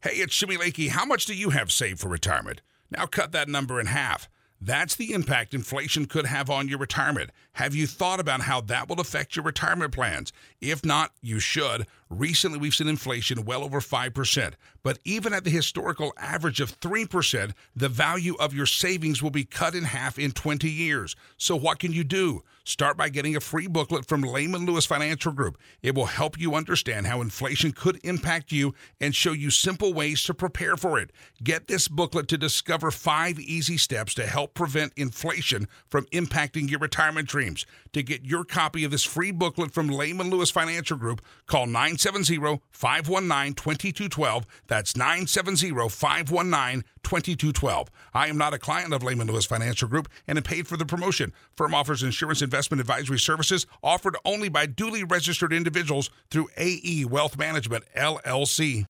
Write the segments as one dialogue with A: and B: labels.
A: Hey, it's Jimmy Lakey. How much do you have saved for retirement? Now cut that number in half. That's the impact inflation could have on your retirement. Have you thought about how that will affect your retirement plans? If not, you should. Recently, we've seen inflation well over 5%. But even at the historical average of 3%, the value of your savings will be cut in half in 20 years. So, what can you do? Start by getting a free booklet from Lehman Lewis Financial Group. It will help you understand how inflation could impact you and show you simple ways to prepare for it. Get this booklet to discover five easy steps to help prevent inflation from impacting your retirement dreams. To get your copy of this free booklet from Lehman Lewis Financial Group, call 970 519 2212. That's 970 519 2212. I am not a client of Lehman Lewis Financial Group and am paid for the promotion. Firm offers insurance investment advisory services offered only by duly registered individuals through AE Wealth Management, LLC.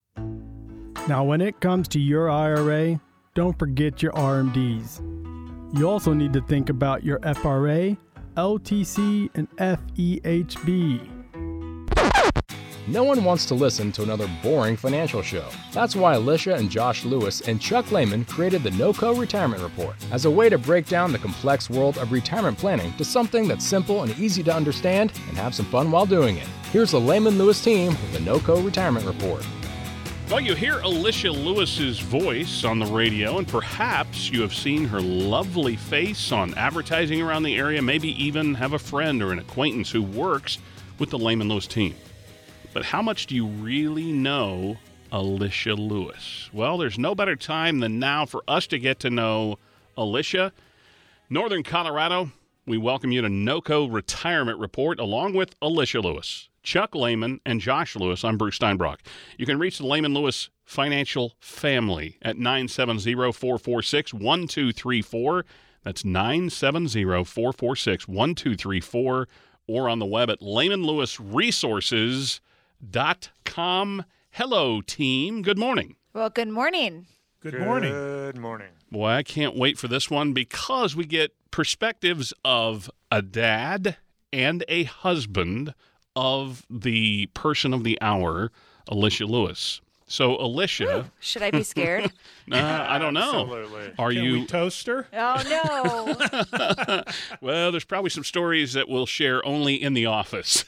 B: Now, when it comes to your IRA, don't forget your RMDs. You also need to think about your FRA, LTC, and FEHB.
C: No one wants to listen to another boring financial show. That's why Alicia and Josh Lewis and Chuck Lehman created the NOCO Retirement Report as a way to break down the complex world of retirement planning to something that's simple and easy to understand and have some fun while doing it. Here's the Lehman Lewis team with the NOCO Retirement Report.
D: Well, you hear Alicia Lewis's voice on the radio, and perhaps you have seen her lovely face on advertising around the area, maybe even have a friend or an acquaintance who works with the Lehman Lewis team. But how much do you really know Alicia Lewis? Well, there's no better time than now for us to get to know Alicia. Northern Colorado, we welcome you to NOCO Retirement Report along with Alicia Lewis, Chuck Lehman, and Josh Lewis. I'm Bruce Steinbrock. You can reach the Lehman Lewis Financial Family at 970 446 1234. That's 970 446 1234 or on the web at lehmanlewisresources.com. Hello, team. Good morning.
E: Well, good morning.
F: Good morning.
G: Good morning.
D: Boy, I can't wait for this one because we get perspectives of a dad and a husband of the person of the hour, Alicia Lewis. So, Alicia,
E: Should I be scared?
D: uh, I don't know.
G: Absolutely.
D: Are
F: Can
D: you
F: we toast her?
E: oh no.
D: well, there's probably some stories that we'll share only in the office.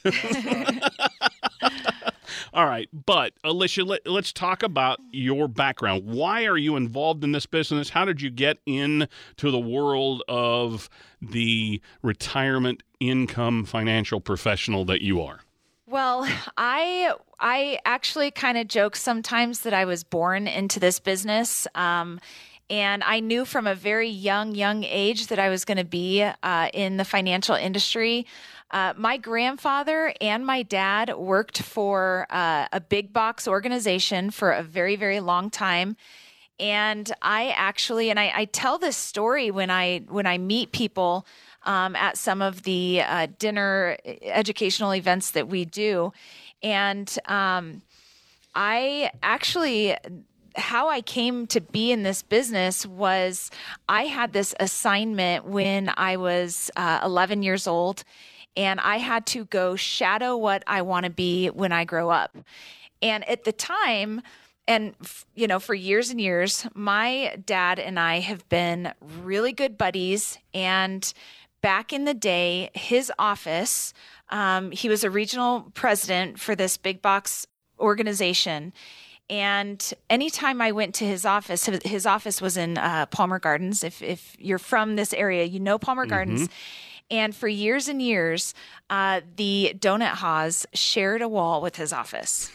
D: All right, but Alicia, let, us talk about your background. Why are you involved in this business? How did you get into the world of the retirement income financial professional that you are?
E: Well, I I actually kind of joke sometimes that I was born into this business. Um, and I knew from a very young, young age that I was going to be uh, in the financial industry. Uh, my grandfather and my dad worked for uh, a big box organization for a very, very long time. And I actually, and I, I tell this story when I when I meet people um, at some of the uh, dinner educational events that we do, and um, I actually how I came to be in this business was I had this assignment when I was uh, 11 years old, and I had to go shadow what I want to be when I grow up. And at the time, and you know, for years and years, my dad and I have been really good buddies. And back in the day, his office, um, he was a regional president for this big box organization. And anytime I went to his office, his office was in uh, Palmer Gardens. If, if you're from this area, you know Palmer mm-hmm. Gardens. And for years and years, uh, the Donut Haus shared a wall with his office.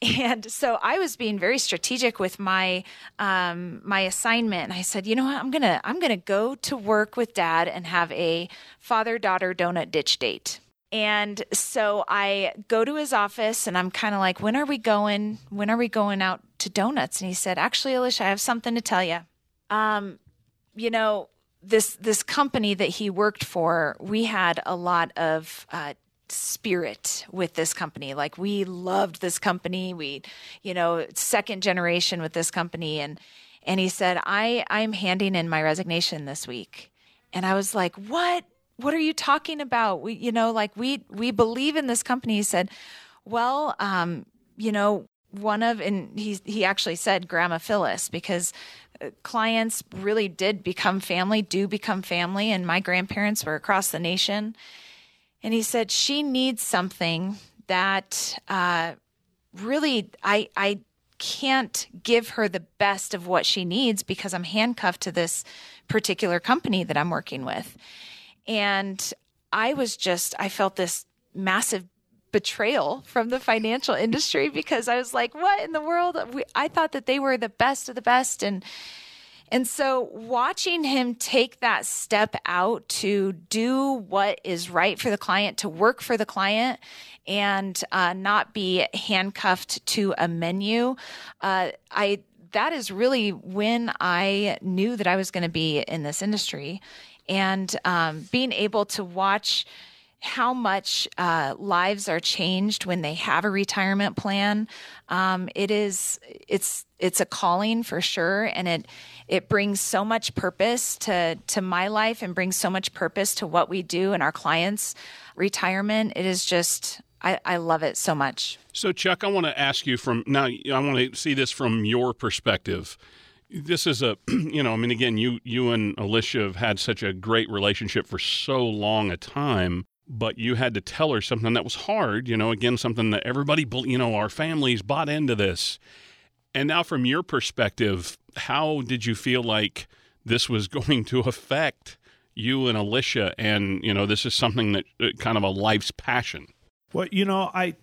E: And so I was being very strategic with my um, my assignment, and I said, you know what, I'm gonna I'm gonna go to work with Dad and have a father daughter donut ditch date. And so I go to his office and I'm kind of like, when are we going? When are we going out to donuts? And he said, actually, Alicia, I have something to tell you. Um, you know, this this company that he worked for, we had a lot of uh, spirit with this company. Like we loved this company. We, you know, second generation with this company. And and he said, I I'm handing in my resignation this week. And I was like, what? what are you talking about? We, you know, like we we believe in this company. He said, well, um, you know, one of, and he he actually said Grandma Phyllis because uh, clients really did become family, do become family, and my grandparents were across the nation. And he said she needs something that uh, really I I can't give her the best of what she needs because I'm handcuffed to this particular company that I'm working with. And I was just I felt this massive betrayal from the financial industry because I was like, what in the world? We, I thought that they were the best of the best. And, and so watching him take that step out to do what is right for the client, to work for the client and uh, not be handcuffed to a menu, uh, I, that is really when I knew that I was going to be in this industry. And um, being able to watch, how much uh, lives are changed when they have a retirement plan. Um, it is it's it's a calling for sure, and it it brings so much purpose to to my life and brings so much purpose to what we do and our clients' retirement. It is just I, I love it so much.
D: So Chuck, I want to ask you from now. I want to see this from your perspective this is a you know i mean again you you and alicia have had such a great relationship for so long a time but you had to tell her something that was hard, you know, again, something that everybody, you know, our families bought into this. And now, from your perspective, how did you feel like this was going to affect you and Alicia? And, you know, this is something that uh, kind of a life's passion.
F: Well, you know, I,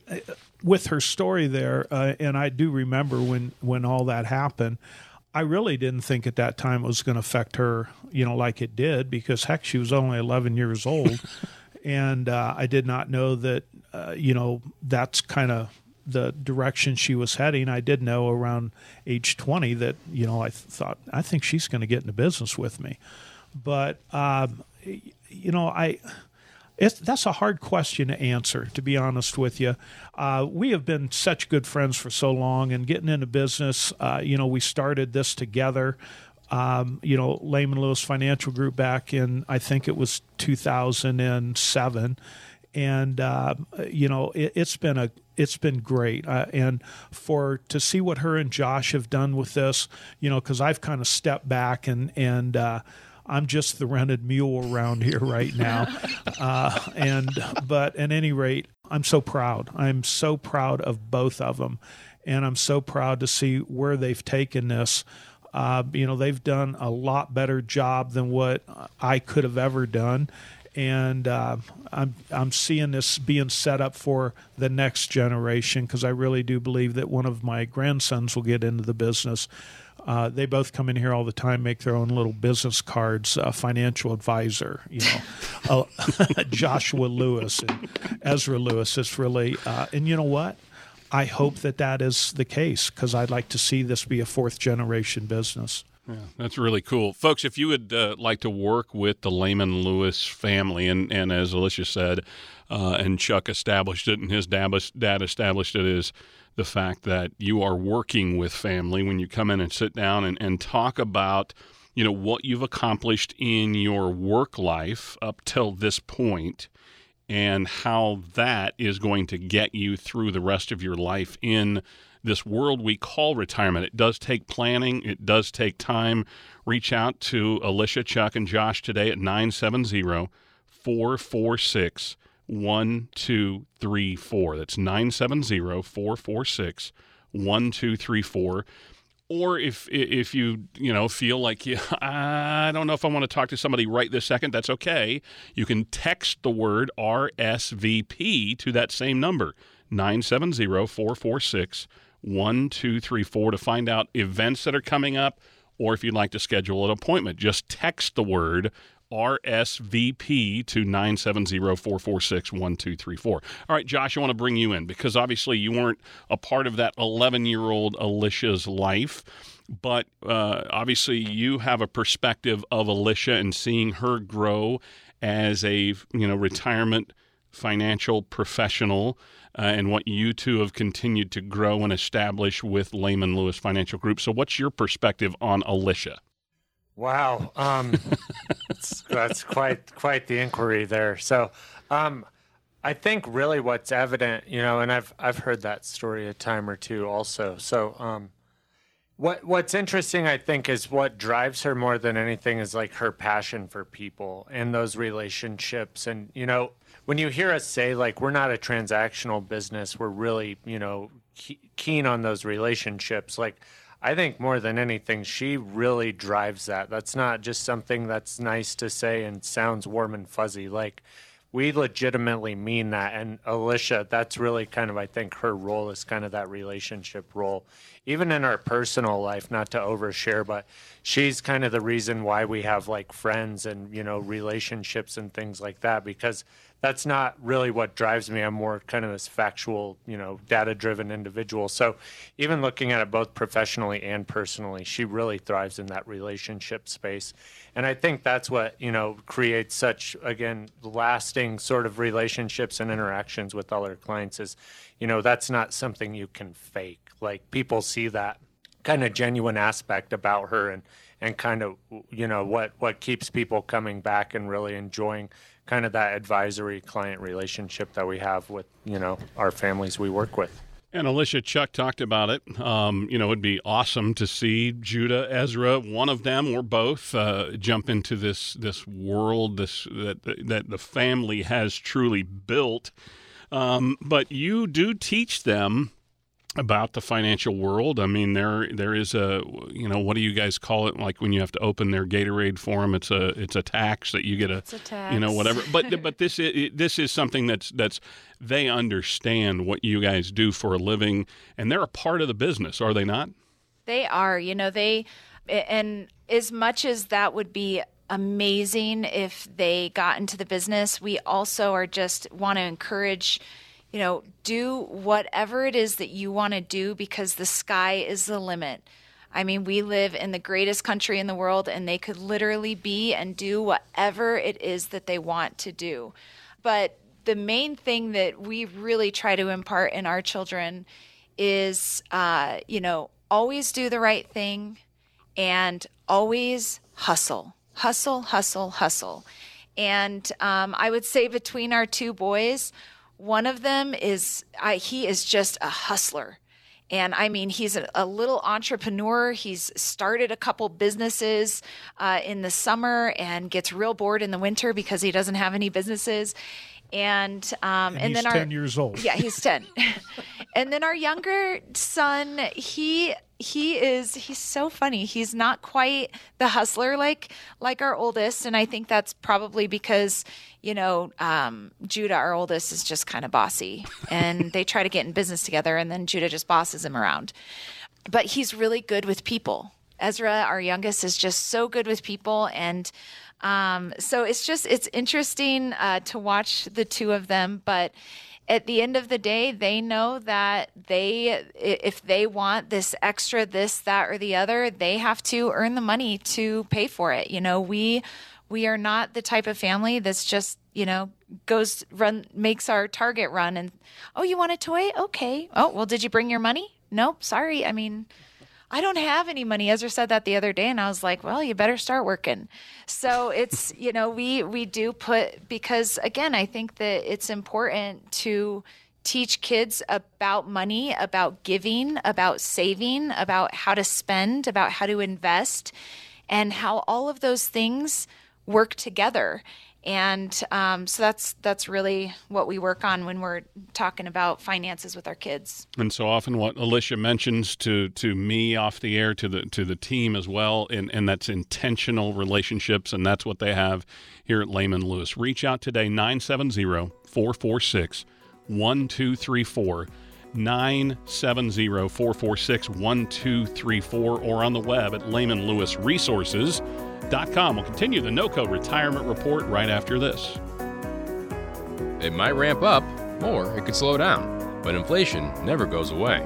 F: with her story there, uh, and I do remember when, when all that happened, I really didn't think at that time it was going to affect her, you know, like it did, because heck, she was only 11 years old. and uh, I did not know that uh, you know that's kind of the direction she was heading. I did know around age 20 that you know I th- thought I think she's going to get into business with me, but um, you know I. It's, that's a hard question to answer, to be honest with you. Uh, we have been such good friends for so long, and getting into business, uh, you know, we started this together um, you know, Lehman Lewis Financial Group back in, I think it was 2007. And, uh, you know, it, has been a, it's been great. Uh, and for, to see what her and Josh have done with this, you know, cause I've kind of stepped back and, and, uh, I'm just the rented mule around here right now. Uh, and, but at any rate, I'm so proud. I'm so proud of both of them. And I'm so proud to see where they've taken this. Uh, you know, they've done a lot better job than what I could have ever done. And uh, I'm I'm seeing this being set up for the next generation because I really do believe that one of my grandsons will get into the business. Uh, they both come in here all the time, make their own little business cards. Uh, financial advisor, you know, uh, Joshua Lewis and Ezra Lewis. It's really, uh, and you know what? I hope that that is the case because I'd like to see this be a fourth generation business.
D: Yeah, that's really cool. Folks, if you would uh, like to work with the Lehman Lewis family, and, and as Alicia said, uh, and Chuck established it, and his dad, established it, is the fact that you are working with family when you come in and sit down and, and talk about you know what you've accomplished in your work life up till this point and how that is going to get you through the rest of your life in this world we call retirement. It does take planning, it does take time. Reach out to Alicia, Chuck, and Josh today at 970 446 1234. That's 970 446 1234 or if if you you know feel like you, I don't know if I want to talk to somebody right this second, that's okay. You can text the word RSVP to that same number 970-446-1234 to find out events that are coming up or if you'd like to schedule an appointment. Just text the word RSVP to 970-446-1234. All right, Josh, I want to bring you in because obviously you weren't a part of that 11-year-old Alicia's life, but uh, obviously you have a perspective of Alicia and seeing her grow as a, you know, retirement financial professional uh, and what you two have continued to grow and establish with Lehman Lewis Financial Group. So what's your perspective on Alicia?
G: Wow, um, that's, quite quite the inquiry there. So, um, I think really what's evident, you know, and I've I've heard that story a time or two also. So, um, what what's interesting, I think, is what drives her more than anything is like her passion for people and those relationships. And you know, when you hear us say like we're not a transactional business, we're really you know keen on those relationships. Like I think more than anything, she really drives that. That's not just something that's nice to say and sounds warm and fuzzy. Like we legitimately mean that. And Alicia, that's really kind of, I think, her role is kind of that relationship role, even in our personal life, not to overshare, but she's kind of the reason why we have like friends and, you know, relationships and things like that, because that's not really what drives me. I'm more kind of this factual, you know, data driven individual. So even looking at it both professionally and personally, she really thrives in that relationship space. And I think that's what, you know, creates such, again, lasting sort of relationships and interactions with all our clients is, you know, that's not something you can fake. Like people see that kind of genuine aspect about her and, and kind of, you know, what, what keeps people coming back and really enjoying kind of that advisory client relationship that we have with, you know, our families we work with.
D: And Alicia Chuck talked about it. Um, you know, it'd be awesome to see Judah, Ezra, one of them or both, uh, jump into this this world, this that that the family has truly built. Um, but you do teach them about the financial world. I mean, there there is a you know what do you guys call it? Like when you have to open their Gatorade form, it's a it's a tax that you get a,
E: a
D: you know whatever. But but this is this is something that's that's they understand what you guys do for a living, and they're a part of the business, are they not?
E: They are. You know they, and as much as that would be amazing if they got into the business, we also are just want to encourage you know, do whatever it is that you want to do because the sky is the limit. I mean, we live in the greatest country in the world, and they could literally be and do whatever it is that they want to do. But the main thing that we really try to impart in our children is, uh, you know, always do the right thing and always hustle, hustle, hustle, hustle. And um, I would say between our two boys, one of them is I, he is just a hustler. And I mean, he's a, a little entrepreneur. He's started a couple businesses uh, in the summer and gets real bored in the winter because he doesn't have any businesses. And um,
F: and,
E: and then
F: our
E: ten
F: years old.
E: Yeah, he's ten. and then our younger son, he he is he's so funny. He's not quite the hustler like like our oldest and i think that's probably because you know um, judah our oldest is just kind of bossy and they try to get in business together and then judah just bosses him around. But he's really good with people. Ezra our youngest is just so good with people and um, so it's just it's interesting uh, to watch the two of them but at the end of the day, they know that they, if they want this extra, this, that, or the other, they have to earn the money to pay for it. You know, we, we are not the type of family that's just, you know, goes run, makes our target run and, oh, you want a toy? Okay. Oh, well, did you bring your money? Nope. Sorry. I mean, I don't have any money. Ezra said that the other day, and I was like, well, you better start working. So it's, you know, we, we do put, because again, I think that it's important to teach kids about money, about giving, about saving, about how to spend, about how to invest, and how all of those things work together and um, so that's that's really what we work on when we're talking about finances with our kids.
D: And so often, what Alicia mentions to to me off the air, to the to the team as well, and and that's intentional relationships, and that's what they have here at Lehman Lewis. Reach out today 970-446-1234. 970-446-1234 or on the web at lehmanlewisresources.com We'll continue the NOCO retirement report right after this.
C: It might ramp up, or it could slow down, but inflation never goes away.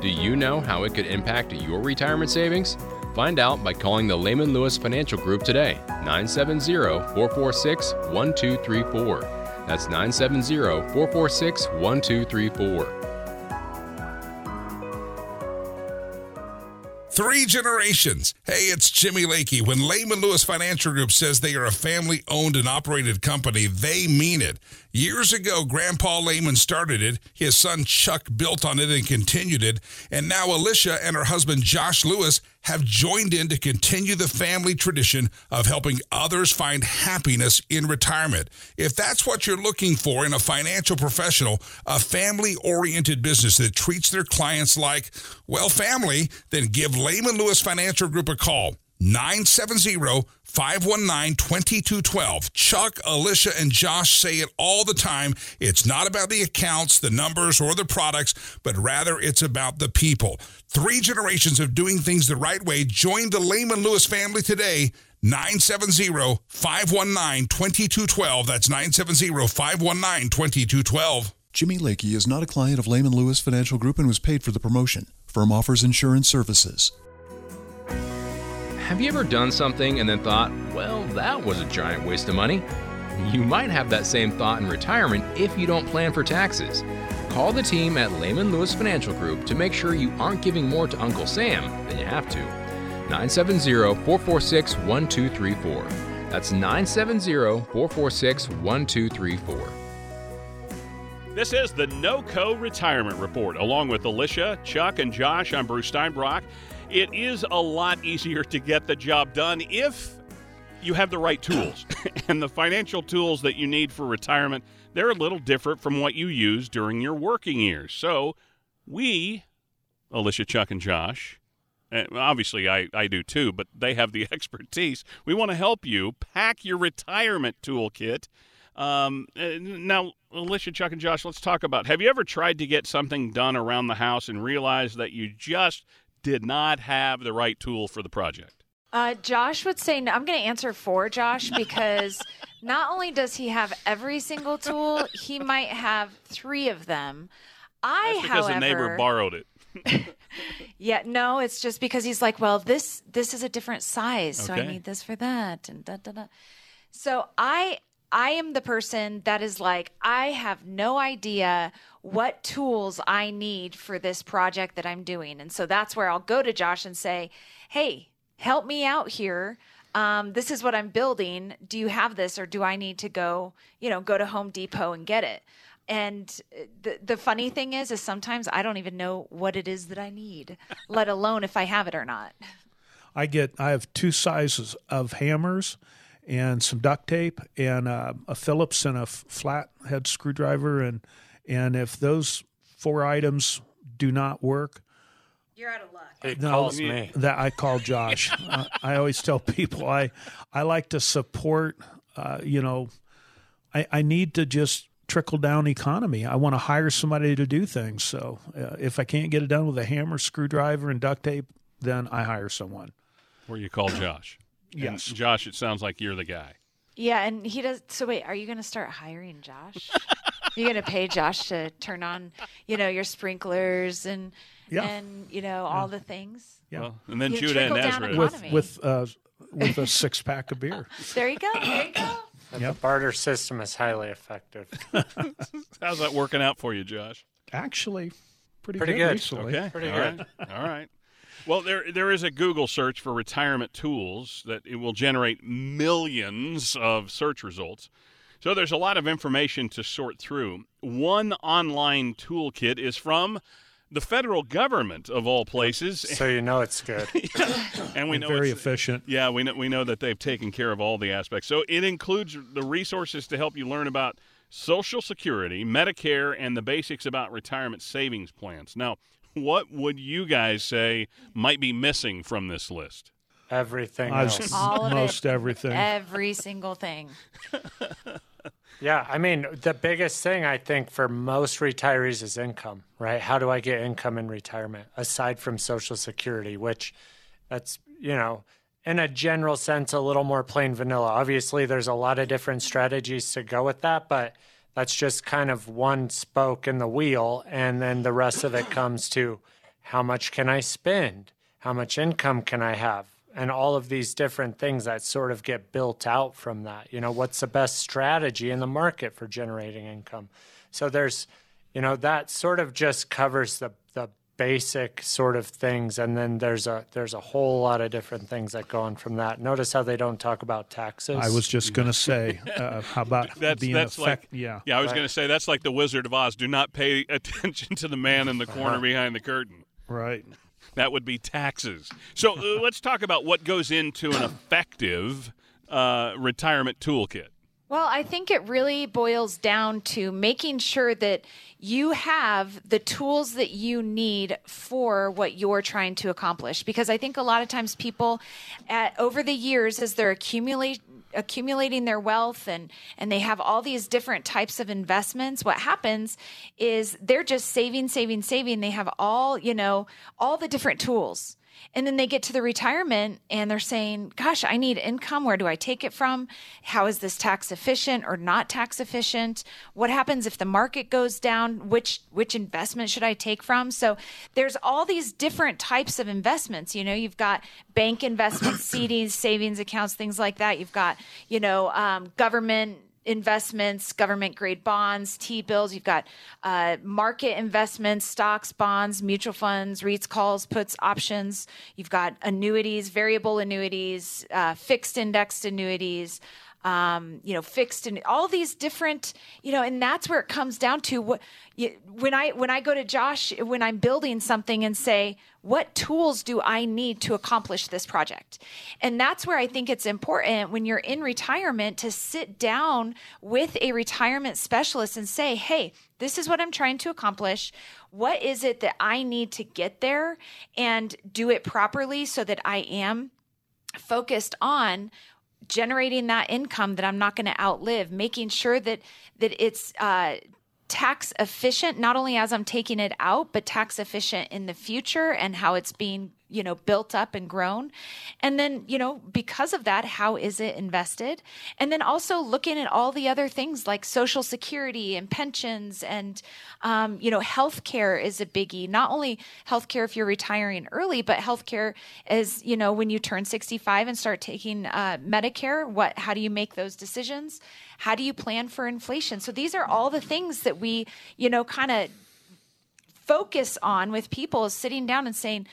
C: Do you know how it could impact your retirement savings? Find out by calling the Lehman Lewis Financial Group today, 970 446 1234. That's 970 446 1234.
A: Three generations. Hey, it's Jimmy Lakey. When Lehman Lewis Financial Group says they are a family owned and operated company, they mean it. Years ago, Grandpa Lehman started it. His son Chuck built on it and continued it. And now Alicia and her husband Josh Lewis have joined in to continue the family tradition of helping others find happiness in retirement. If that's what you're looking for in a financial professional, a family oriented business that treats their clients like, well, family, then give Lehman Lewis Financial Group a call. 970 519 2212. Chuck, Alicia, and Josh say it all the time. It's not about the accounts, the numbers, or the products, but rather it's about the people. Three generations of doing things the right way. Join the Lehman Lewis family today. 970 519 2212. That's 970 519 2212.
H: Jimmy Lakey is not a client of Lehman Lewis Financial Group and was paid for the promotion. Firm offers insurance services.
C: Have you ever done something and then thought, well, that was a giant waste of money? You might have that same thought in retirement if you don't plan for taxes. Call the team at Lehman Lewis Financial Group to make sure you aren't giving more to Uncle Sam than you have to. 970 446 1234. That's 970 446 1234.
D: This is the NOCO Retirement Report. Along with Alicia, Chuck, and Josh, I'm Bruce Steinbrock. It is a lot easier to get the job done if you have the right tools. and the financial tools that you need for retirement, they're a little different from what you use during your working years. So we, Alicia, Chuck, and Josh, and obviously I, I do too, but they have the expertise. We want to help you pack your retirement toolkit. Um, now, Alicia, Chuck, and Josh, let's talk about have you ever tried to get something done around the house and realized that you just did not have the right tool for the project?
E: Uh, Josh would say, no, I'm going to answer for Josh because not only does he have every single tool, he might have three of them. I,
D: That's because
E: however,
D: a neighbor borrowed it.
E: yeah, no, it's just because he's like, well, this this is a different size, so I need this for that, and da da da. So I I am the person that is like, I have no idea what tools I need for this project that I'm doing, and so that's where I'll go to Josh and say, hey, help me out here. Um, this is what I'm building. Do you have this, or do I need to go, you know, go to Home Depot and get it? And uh, the the funny thing is, is sometimes I don't even know what it is that I need, let alone if I have it or not.
F: I get I have two sizes of hammers and some duct tape and uh, a Phillips and a f- flat head screwdriver and and if those four items do not work,
E: You're out of luck.
G: It
F: No,
G: calls me.
F: that I call Josh. uh, I always tell people I I like to support. Uh, you know, I I need to just trickle down economy. I want to hire somebody to do things. So uh, if I can't get it done with a hammer, screwdriver, and duct tape, then I hire someone.
D: Where you call Josh. And
F: Yes.
D: Josh, it sounds like you're the guy.
E: Yeah, and he does. So wait, are you going to start hiring Josh? You're going to pay Josh to turn on, you know, your sprinklers and
F: Yeah.
E: and you know all the things.
F: Yeah.
D: Well, and then
E: You
D: Judah and
E: trickle down
D: Ezra.
E: economy.
F: with with uh, with a six pack of beer.
E: There you go. There you go.
G: The barter system is highly effective.
D: How's that working out for you, Josh?
F: Actually, pretty,
G: Pretty
F: good,
G: good.
F: recently.
D: Okay.
G: Pretty
D: All
G: good.
D: right. All right. Well, there there is a Google search for retirement tools that it will generate millions of search results. So there's a lot of information to sort through. One online toolkit is from the federal government of all places,
G: So you know it's good.
D: and we
F: And
D: know
F: very efficient.
D: Yeah, we know we know that they've taken care of all the aspects. So it includes the resources to help you learn about Social Security, Medicare, and the basics about retirement savings plans. Now, what would you guys say might be missing from this list?
G: Everything
F: I was-
G: else.
E: All of
F: Most
E: it.
F: everything.
E: Every single thing.
G: Yeah, I mean, the biggest thing I think for most retirees is income, right? How do I get income in retirement aside from Social Security, which that's, you know, in a general sense, a little more plain vanilla. Obviously, there's a lot of different strategies to go with that, but that's just kind of one spoke in the wheel. And then the rest of it comes to how much can I spend? How much income can I have? And all of these different things that sort of get built out from that. You know, what's the best strategy in the market for generating income? So there's, you know, that sort of just covers the, basic sort of things, and then there's a there's a whole lot of different things that go on from that. Notice how they don't talk about taxes.
F: I was just going to say, uh, how about
D: that's
F: being
D: that's
F: effect-
D: like
F: yeah,
D: yeah. I was
G: Right.
D: going to say that's like the Wizard of Oz. Do not pay attention to the man in the corner
F: Uh-huh.
D: behind the curtain.
F: right.
D: That would be taxes. So uh, let's talk about what goes into an effective uh, retirement toolkit.
E: Well, I think it really boils down to making sure that you have the tools that you need for what you're trying to accomplish. Because I think a lot of times people, at, over the years, as they're accumulate, accumulating their wealth and and they have all these different types of investments what happens is they're just saving saving saving they have all you know all the different tools and then they get to the retirement and they're saying, Gosh, I need income. Where do I take it from? How is this tax efficient or not tax efficient? What happens if the market goes down? Which which investment should I take from? So there's all these different types of investments. You know, you've got bank investments, CDs, savings accounts, things like that. You've got, you know, um, government investments, government grade bonds, T bills. You've got uh, market investments, stocks, bonds, mutual funds, REITs, calls, puts, options. You've got annuities, variable annuities, uh, fixed indexed annuities. Um, you know, fixed and all these different, you know, and that's where it comes down to what you, when I when I go to Josh when I'm building something and say, what tools do I need to accomplish this project? And that's where I think it's important when you're in retirement to sit down with a retirement specialist and say, hey, this is what I'm trying to accomplish. What is it that I need to get there and do it properly so that I am focused on generating that income that I'm not going to outlive, making sure that that it's uh, tax efficient, not only as I'm taking it out, but tax efficient in the future and how it's being you know built up and grown. And then you know because of that how is it invested? And then also looking at all the other things like social security and pensions and um, you know healthcare is a biggie. Not only healthcare if you're retiring early but healthcare is you know when you turn 65 and start taking uh, medicare what how do you make those decisions? How do you plan for inflation? So these are all the things that we you know kind of focus on with people sitting down and saying,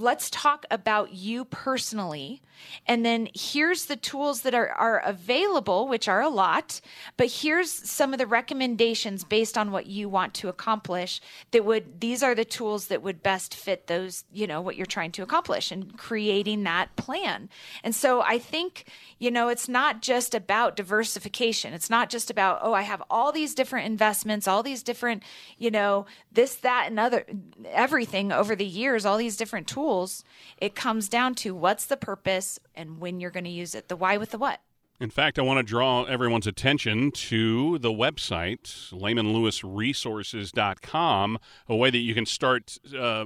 E: let's talk about you personally. And then here's the tools that are, are available, which are a lot, but here's some of the recommendations based on what you want to accomplish that would, these are the tools that would best fit those, you know, what you're trying to accomplish and creating that plan. And so I think, you know, it's not just about diversification. It's not just about, oh, I have all these different investments, all these different, you know, this, that, and other, everything over the years, all these different tools. It comes down to what's the purpose and when you're going to use it, the why with the what.
D: In fact, I want to draw everyone's attention to the website, lehmanlewisresources.com. A way that you can start uh,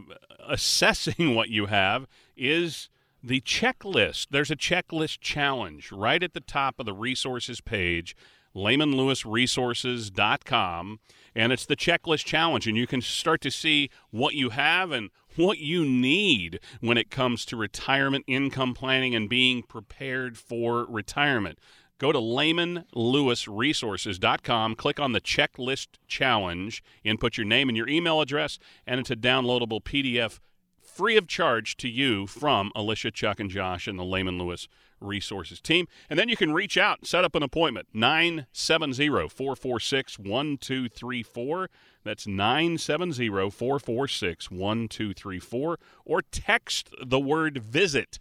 D: assessing what you have is the checklist. There's a checklist challenge right at the top of the resources page, lehmanlewisresources.com. And it's the checklist challenge, and you can start to see what you have and what you need when it comes to retirement income planning and being prepared for retirement. Go to lehmanlewisresources.com, click on the checklist challenge, input your name and your email address, and it's a downloadable PDF free of charge to you from Alicia, Chuck, and Josh and the Lehman Lewis Resources team. And then you can reach out and set up an appointment 970 446 1234. That's 970 446 1234. Or text the word visit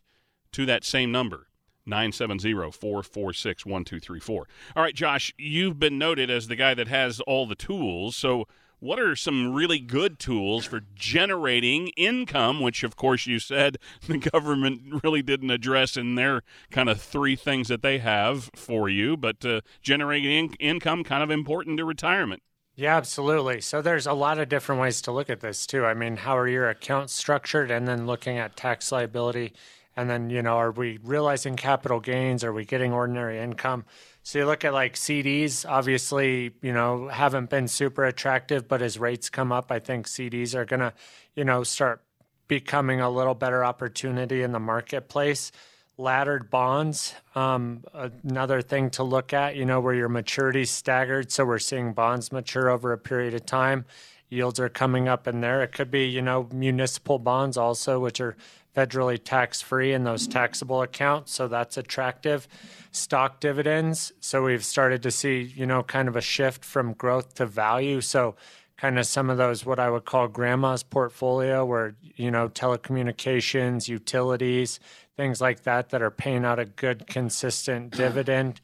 D: to that same number. 970-446-1234. All right, Josh, you've been noted as the guy that has all the tools. So, what are some really good tools for generating income, which of course you said the government really didn't address in their kind of three things that they have for you, but uh, generating in- income kind of important to retirement.
G: Yeah, absolutely. So there's a lot of different ways to look at this too. I mean, how are your accounts structured and then looking at tax liability and then, you know, are we realizing capital gains? Are we getting ordinary income? So you look at like CDs, obviously, you know, haven't been super attractive, but as rates come up, I think CDs are going to, you know, start becoming a little better opportunity in the marketplace. Laddered bonds, um, another thing to look at, you know, where your maturity's staggered. So we're seeing bonds mature over a period of time. yields are coming up in there. It could be, you know, municipal bonds also, which are federally tax free in those taxable accounts. So that's attractive. Stock dividends. So we've started to see, you know, kind of a shift from growth to value. So kind of some of those what I would call grandma's portfolio where, you know, telecommunications, utilities, things like that that are paying out a good consistent dividend.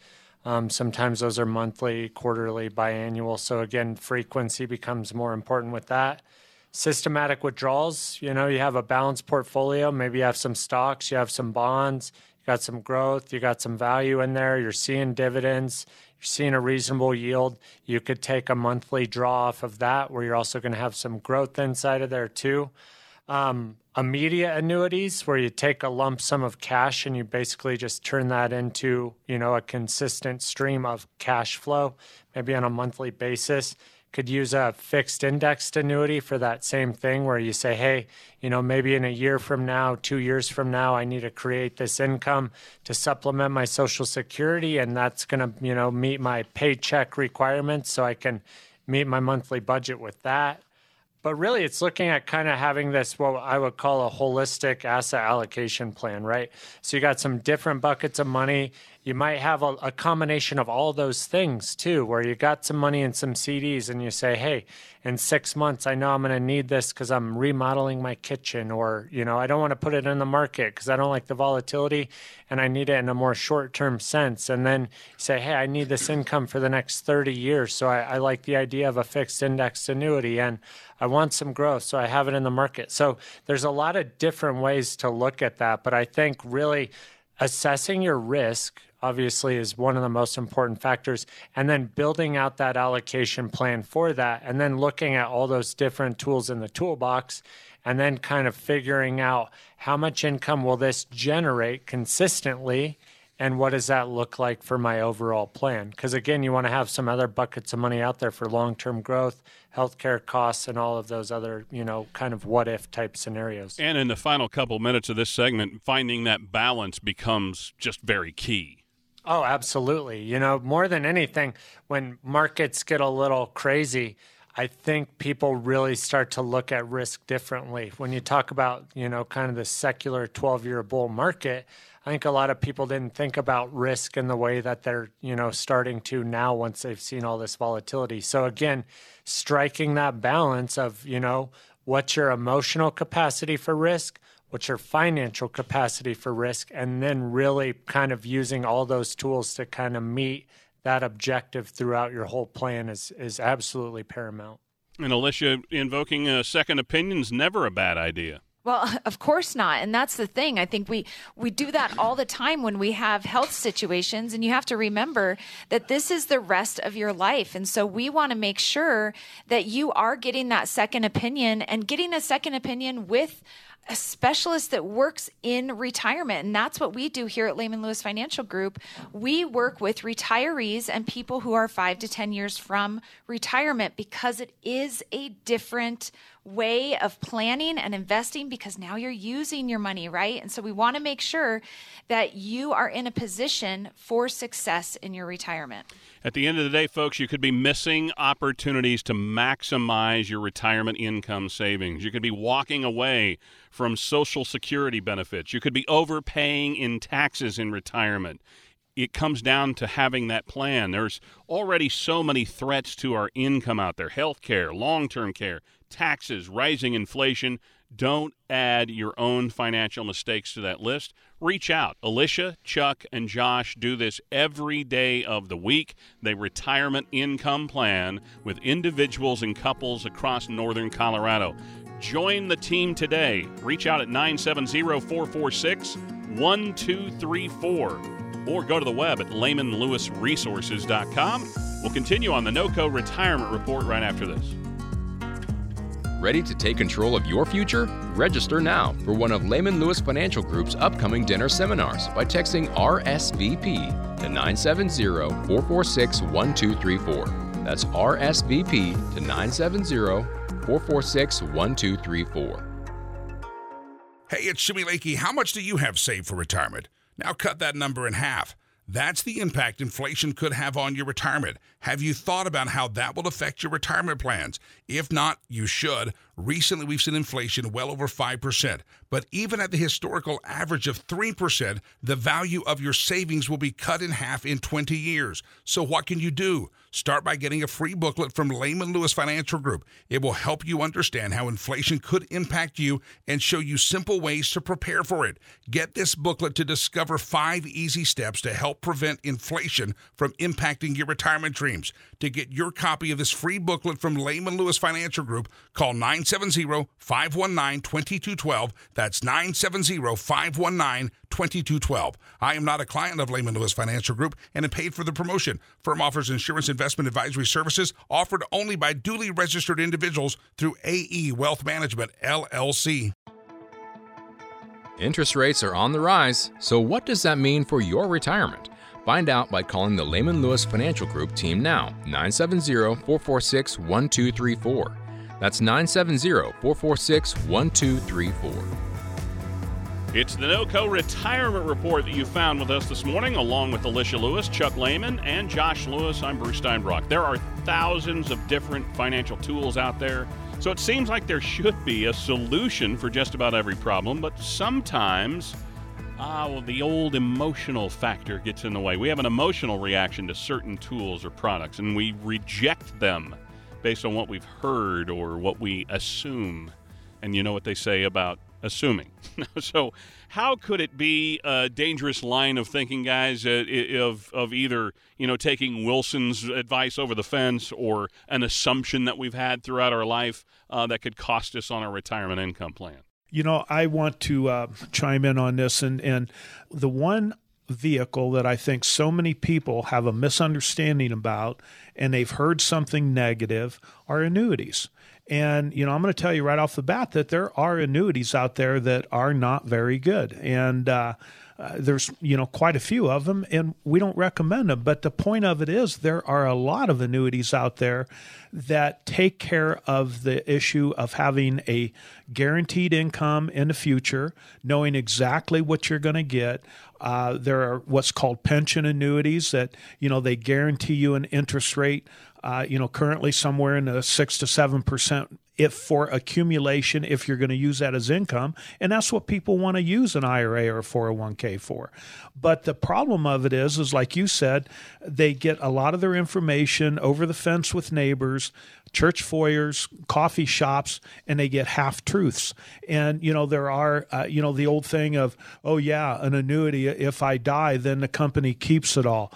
G: Um, sometimes those are monthly, quarterly, biannual. So again, frequency becomes more important with that. Systematic withdrawals, you know, you have a balanced portfolio. Maybe you have some stocks, you have some bonds, you got some growth, you got some value in there. You're seeing dividends, you're seeing a reasonable yield. You could take a monthly draw off of that, where you're also going to have some growth inside of there too. Um, immediate annuities where you take a lump sum of cash and you basically just turn that into you know a consistent stream of cash flow maybe on a monthly basis could use a fixed indexed annuity for that same thing where you say hey you know maybe in a year from now 2 years from now I need to create this income to supplement my social security and that's going to you know meet my paycheck requirements so I can meet my monthly budget with that but really, it's looking at kind of having this, what I would call a holistic asset allocation plan, right? So you got some different buckets of money. You might have a, a, combination of all those things too, where you got some money in some CDs and you say, hey, in six months, I know I'm going to need this because I'm remodeling my kitchen, or, you know, I don't want to put it in the market because I don't like the volatility and I need it in a more short term sense. And then say, hey, I need this income for the next 30 years. So I, I like the idea of a fixed index annuity and I want some growth. So I have it in the market. So there's a lot of different ways to look at that. But I think really assessing your risk obviously is one of the most important factors. And then building out that allocation plan for that and then looking at all those different tools in the toolbox and then kind of figuring out how much income will this generate consistently and what does that look like for my overall plan? Because again you want to have some other buckets of money out there for long-term growth healthcare costs and all of those other you know kind of what if type scenarios.
D: And in the final couple minutes of this segment finding that balance becomes just very key
G: Oh, absolutely. You know, more than anything, when markets get a little crazy, I think people really start to look at risk differently. When you talk about, you know, kind of the secular 12 year bull market, I think a lot of people didn't think about risk in the way that they're, you know, starting to now once they've seen all this volatility. So again, striking that balance of, you know, what's your emotional capacity for risk? What's your financial capacity for risk, and then really kind of using all those tools to kind of meet that objective throughout your whole plan is is absolutely paramount.
D: And Alicia, invoking a second opinion is never a bad idea.
E: Well, of course not. And that's the thing. I think we we do that all the time when we have health situations and you have to remember that this is the rest of your life. And so we want to make sure that you are getting that second opinion and getting a second opinion with a specialist that works in retirement. And that's what we do here at Lehman Lewis Financial Group. We work with retirees and people who are five to 10 years from retirement because it is a different way of planning and investing because now you're using your money, right? And so we want to make sure that you are in a position for success in your retirement.
D: At the end of the day, folks, you could be missing opportunities to maximize your retirement income savings. You could be walking away from Social Security benefits. You could be overpaying in taxes in retirement it comes down to having that plan. There's already so many threats to our income out there health care, long term care, taxes, rising inflation. Don't add your own financial mistakes to that list. Reach out. Alicia, Chuck, and Josh do this every day of the week. They retirement income plan with individuals and couples across northern Colorado. Join the team today. Reach out at 970 446 1234 or go to the web at lehmanlewisresources.com. We'll continue on the NOCO Retirement Report right after this.
C: Ready to take control of your future? Register now for one of Lehman Lewis Financial Group's upcoming dinner seminars by texting RSVP to 970 446 1234. That's RSVP to 970 446 1234.
A: Hey, it's Jimmy Lakey. How much do you have saved for retirement? Now cut that number in half. That's the impact inflation could have on your retirement. Have you thought about how that will affect your retirement plans? If not, you should. Recently, we've seen inflation well over 5%. But even at the historical average of 3%, the value of your savings will be cut in half in 20 years. So, what can you do? Start by getting a free booklet from Lehman Lewis Financial Group. It will help you understand how inflation could impact you and show you simple ways to prepare for it. Get this booklet to discover five easy steps to help prevent inflation from impacting your retirement dreams. To get your copy of this free booklet from Lehman Lewis Financial Group, call 970 519 2212. That's 970 519 2212. I am not a client of Lehman Lewis Financial Group and am paid for the promotion. Firm offers insurance investment advisory services offered only by duly registered individuals through AE Wealth Management, LLC.
C: Interest rates are on the rise, so what does that mean for your retirement? Find out by calling the Lehman Lewis Financial Group team now, 970 446 1234. That's 970 446 1234.
D: It's the NOCO Retirement Report that you found with us this morning, along with Alicia Lewis, Chuck Lehman, and Josh Lewis. I'm Bruce Steinbrock. There are thousands of different financial tools out there, so it seems like there should be a solution for just about every problem, but sometimes. Ah, well, the old emotional factor gets in the way. We have an emotional reaction to certain tools or products, and we reject them based on what we've heard or what we assume. And you know what they say about assuming. so, how could it be a dangerous line of thinking, guys, uh, of, of either you know taking Wilson's advice over the fence or an assumption that we've had throughout our life uh, that could cost us on our retirement income plan?
F: You know, I want to uh, chime in on this, and and the one vehicle that I think so many people have a misunderstanding about, and they've heard something negative, are annuities. And, you know, I'm going to tell you right off the bat that there are annuities out there that are not very good. And, uh, uh, there's you know quite a few of them and we don't recommend them. But the point of it is there are a lot of annuities out there that take care of the issue of having a guaranteed income in the future knowing exactly what you're going to get. Uh, there are what's called pension annuities that you know they guarantee you an interest rate uh, you know, currently somewhere in the six to seven percent if for accumulation if you're going to use that as income and that's what people want to use an IRA or a 401k for. But the problem of it is is like you said they get a lot of their information over the fence with neighbors church foyers coffee shops and they get half truths and you know there are uh, you know the old thing of oh yeah an annuity if i die then the company keeps it all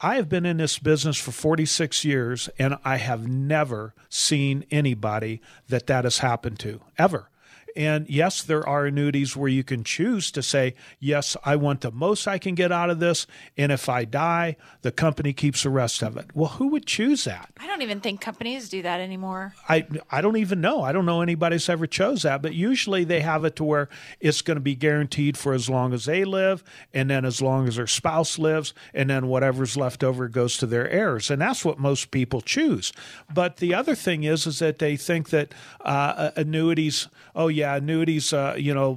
F: I have been in this business for 46 years and I have never seen anybody that that has happened to ever. And yes, there are annuities where you can choose to say, yes, I want the most I can get out of this. And if I die, the company keeps the rest of it. Well, who would choose that?
E: I don't even think companies do that anymore.
F: I, I don't even know. I don't know anybody's ever chose that, but usually they have it to where it's going to be guaranteed for as long as they live and then as long as their spouse lives and then whatever's left over goes to their heirs. And that's what most people choose. But the other thing is, is that they think that uh, annuities, oh yeah, yeah, annuities, uh, you know,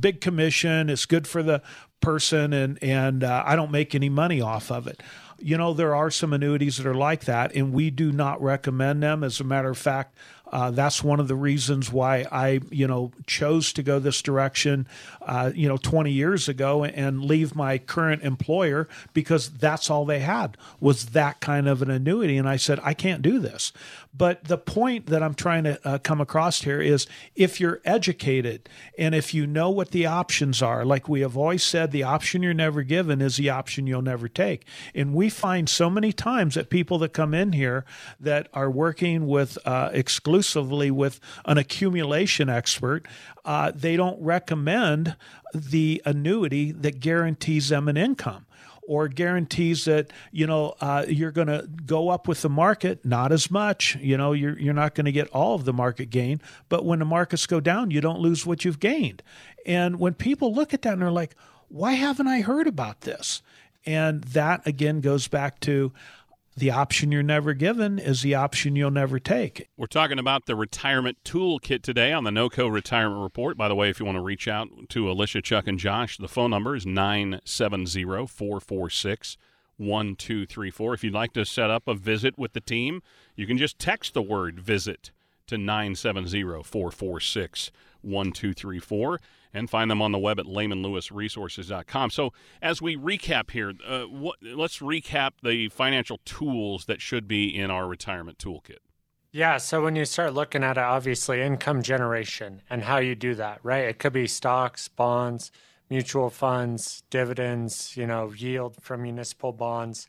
F: big commission. It's good for the person, and and uh, I don't make any money off of it. You know, there are some annuities that are like that, and we do not recommend them. As a matter of fact, uh, that's one of the reasons why I, you know, chose to go this direction, uh, you know, 20 years ago and leave my current employer because that's all they had was that kind of an annuity. And I said, I can't do this. But the point that I'm trying to uh, come across here is if you're educated and if you know what the options are, like we have always said, the option you're never given is the option you'll never take. And we find so many times that people that come in here that are working with uh, exclusively with an accumulation expert, uh, they don't recommend the annuity that guarantees them an income or guarantees that you know uh, you're going to go up with the market not as much you know you're, you're not going to get all of the market gain. But when the markets go down you don't lose what you've gained. And when people look at that and they're like why haven't i heard about this? And that again goes back to the option you're never given is the option you'll never take.
D: We're talking about the retirement toolkit today on the NOCO Retirement Report. By the way, if you want to reach out to Alicia, Chuck, and Josh, the phone number is 970 446 1234. If you'd like to set up a visit with the team, you can just text the word visit to 970 446 1234 and find them on the web at lehmanlewisresources.com. So, as we recap here, uh, what, let's recap the financial tools that should be in our retirement toolkit.
G: Yeah, so when you start looking at it, obviously income generation and how you do that, right? It could be stocks, bonds, mutual funds, dividends, you know, yield from municipal bonds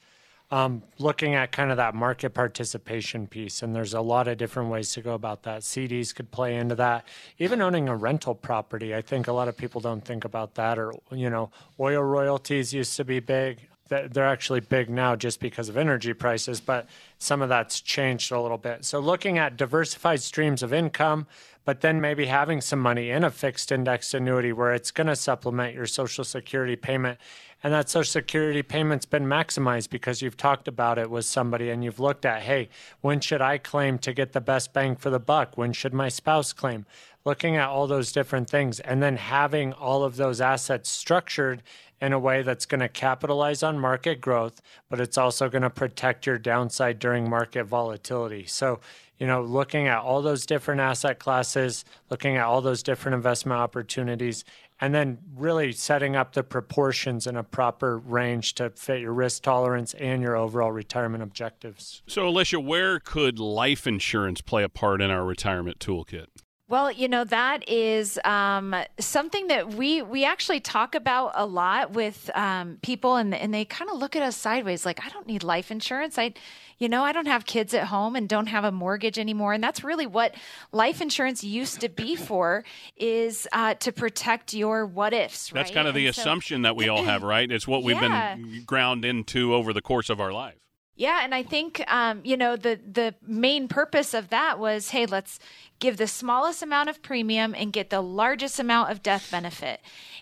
G: um, looking at kind of that market participation piece. And there's a lot of different ways to go about that. CDs could play into that. Even owning a rental property, I think a lot of people don't think about that. Or, you know, oil royalties used to be big. They're actually big now just because of energy prices, but some of that's changed a little bit. So, looking at diversified streams of income, but then maybe having some money in a fixed indexed annuity where it's going to supplement your Social Security payment and that Social Security payment's been maximized because you've talked about it with somebody and you've looked at, hey, when should I claim to get the best bang for the buck? When should my spouse claim? Looking at all those different things and then having all of those assets structured in a way that's going to capitalize on market growth, but it's also going to protect your downside during market volatility. So, you know, looking at all those different asset classes, looking at all those different investment opportunities, and then really setting up the proportions in a proper range to fit your risk tolerance and your overall retirement objectives.
D: So, Alicia, where could life insurance play a part in our retirement toolkit?
E: Well, you know that is um, something that we we actually talk about a lot with um, people, and and they kind of look at us sideways, like I don't need life insurance. I, you know, I don't have kids at home and don't have a mortgage anymore, and that's really what life insurance used to be for, is uh, to protect your what ifs.
D: Right? That's kind of the assumption that we all have, right? It's what we've yeah. been ground into over the course of our life.
E: Yeah, and I think um, you know the the main purpose of that was, hey, let's give the smallest amount of premium and get the largest amount of death benefit.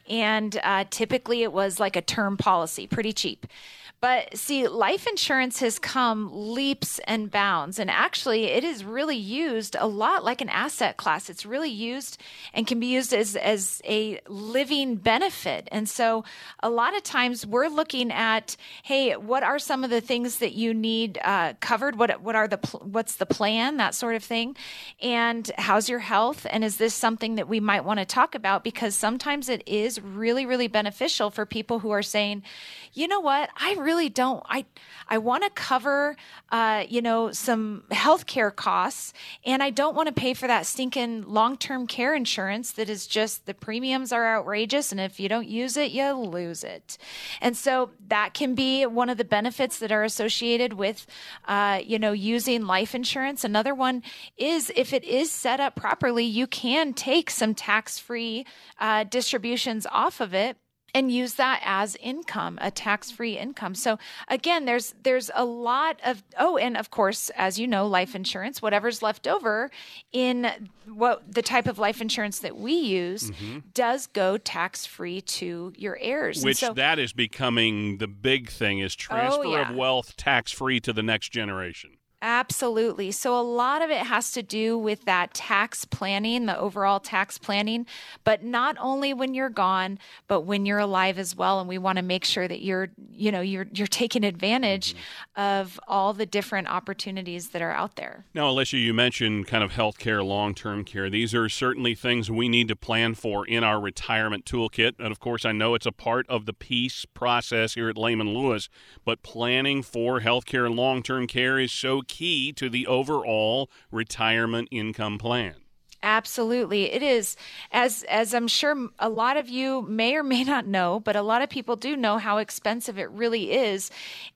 E: And uh, typically, it was like a term policy, pretty cheap. But see, life insurance has come leaps and bounds. And actually, it is really used a lot like an asset class. It's really used and can be used as, as a living benefit. And so, a lot of times we're looking at, hey, what are some of the things that you need uh, covered? What, what are the, what's the plan? That sort of thing. And how's your health? And is this something that we might want to talk about? Because sometimes it is really, really beneficial for people who are saying, you know what, I really don't. I I want to cover, uh, you know, some healthcare costs, and I don't want to pay for that stinking long term care insurance that is just the premiums are outrageous, and if you don't use it, you lose it. And so that can be one of the benefits that are associated with, uh, you know, using life insurance. Another one is if it is set up properly, you can take some tax free uh, distributions off of it and use that as income a tax-free income so again there's there's a lot of oh and of course as you know life insurance whatever's left over in what the type of life insurance that we use mm-hmm. does go tax-free to your heirs
D: which so, that is becoming the big thing is transfer oh, yeah. of wealth tax-free to the next generation
E: Absolutely. So, a lot of it has to do with that tax planning, the overall tax planning, but not only when you're gone, but when you're alive as well. And we want to make sure that you're, you know, you're, you're taking advantage mm-hmm. of all the different opportunities that are out there.
D: Now, Alicia, you mentioned kind of healthcare, long term care. These are certainly things we need to plan for in our retirement toolkit. And of course, I know it's a part of the peace process here at Lehman Lewis, but planning for healthcare and long term care is so key to the overall retirement income plan.
E: Absolutely. It is as as I'm sure a lot of you may or may not know, but a lot of people do know how expensive it really is.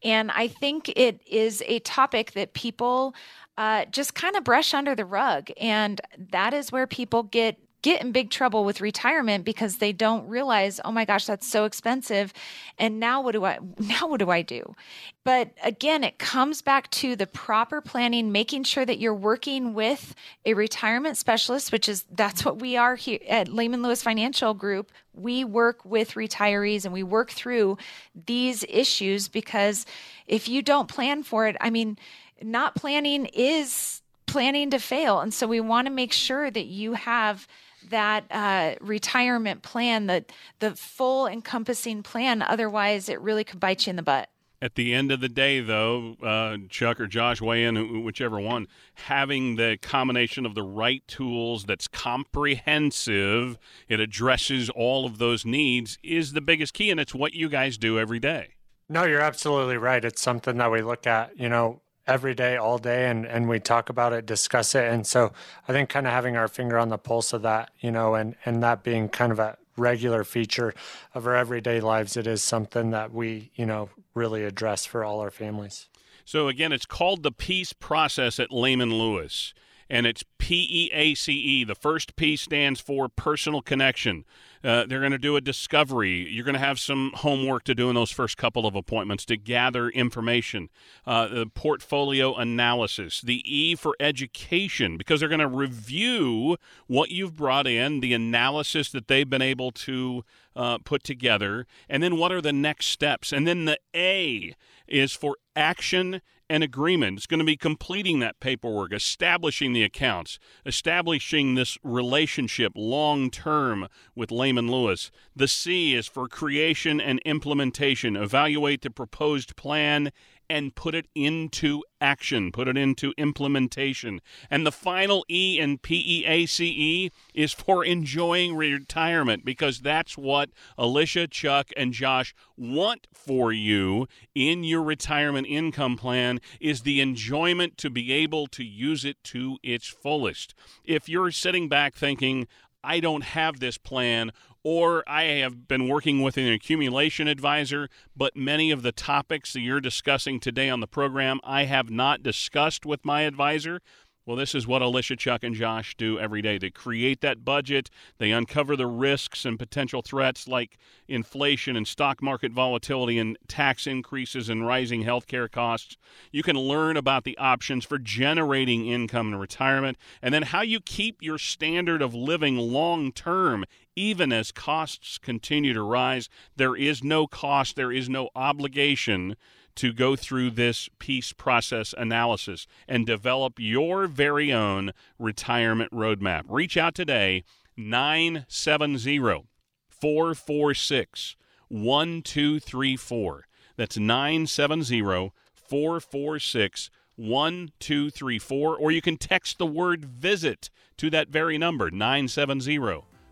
E: And I think it is a topic that people uh, just kind of brush under the rug. And that is where people get get in big trouble with retirement because they don't realize, oh my gosh, that's so expensive. And now what do I now what do I do? But again, it comes back to the proper planning, making sure that you're working with a retirement specialist, which is that's what we are here at Lehman Lewis Financial Group. We work with retirees and we work through these issues because if you don't plan for it, I mean, not planning is planning to fail. And so we want to make sure that you have that uh, retirement plan, the the full encompassing plan. Otherwise, it really could bite you in the butt.
D: At the end of the day, though, uh, Chuck or Josh, weigh in, whichever one, having the combination of the right tools that's comprehensive, it addresses all of those needs, is the biggest key, and it's what you guys do every day.
G: No, you're absolutely right. It's something that we look at, you know, every day, all day, and, and we talk about it, discuss it. And so I think kind of having our finger on the pulse of that, you know, and, and that being kind of a regular feature of our everyday lives, it is something that we, you know, really address for all our families.
D: So again, it's called the peace process at Lehman Lewis and it's P E A C E. The first P stands for personal connection. Uh, they're going to do a discovery. You're going to have some homework to do in those first couple of appointments to gather information. Uh, the portfolio analysis. The E for education, because they're going to review what you've brought in, the analysis that they've been able to uh, put together, and then what are the next steps. And then the A is for action and agreement. It's going to be completing that paperwork, establishing the accounts, establishing this relationship long term with Lehman Lewis. The C is for creation and implementation. Evaluate the proposed plan and put it into action, put it into implementation. And the final E in PEACE is for enjoying retirement because that's what Alicia, Chuck, and Josh want for you in your retirement income plan is the enjoyment to be able to use it to its fullest. If you're sitting back thinking, I don't have this plan, or I have been working with an accumulation advisor, but many of the topics that you're discussing today on the program I have not discussed with my advisor. Well, this is what Alicia, Chuck, and Josh do every day. They create that budget, they uncover the risks and potential threats like inflation and stock market volatility and tax increases and rising healthcare costs. You can learn about the options for generating income in retirement and then how you keep your standard of living long term even as costs continue to rise. There is no cost, there is no obligation to go through this peace process analysis and develop your very own retirement roadmap. Reach out today, 970 446 1234. That's 970 446 1234. Or you can text the word visit to that very number, 970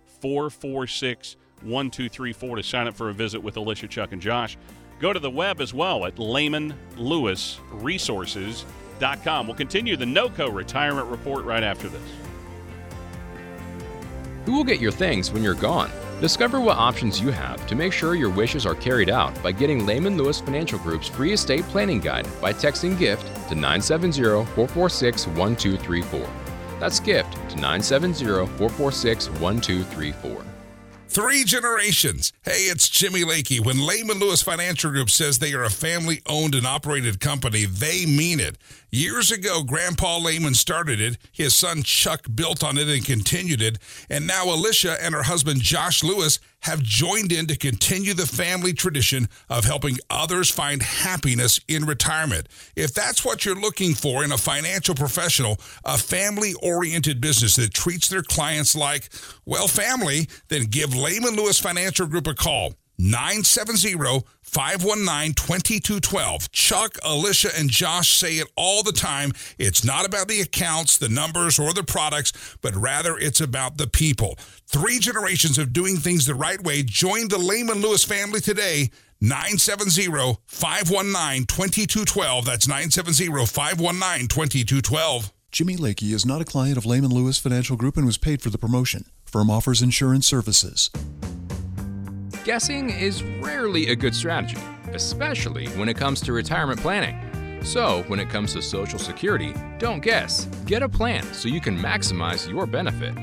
D: 446 1234 to sign up for a visit with Alicia, Chuck, and Josh. Go to the web as well at lehmanlewisresources.com. We'll continue the NOCO retirement report right after this.
C: Who will get your things when you're gone? Discover what options you have to make sure your wishes are carried out by getting Lehman Lewis Financial Group's free estate planning guide by texting GIFT to 970 446 1234. That's GIFT to 970 446 1234.
A: Three generations. Hey, it's Jimmy Lakey. When Lehman Lewis Financial Group says they are a family owned and operated company, they mean it. Years ago, Grandpa Lehman started it. His son Chuck built on it and continued it. And now Alicia and her husband Josh Lewis have joined in to continue the family tradition of helping others find happiness in retirement. If that's what you're looking for in a financial professional, a family oriented business that treats their clients like, well, family, then give Lehman Lewis Financial Group a call. 970 519 2212. Chuck, Alicia, and Josh say it all the time. It's not about the accounts, the numbers, or the products, but rather it's about the people. Three generations of doing things the right way. Join the Lehman Lewis family today. 970 519 2212. That's 970 519 2212.
H: Jimmy Lakey is not a client of Lehman Lewis Financial Group and was paid for the promotion. Firm offers insurance services.
C: Guessing is rarely a good strategy, especially when it comes to retirement planning. So, when it comes to Social Security, don't guess. Get a plan so you can maximize your benefit.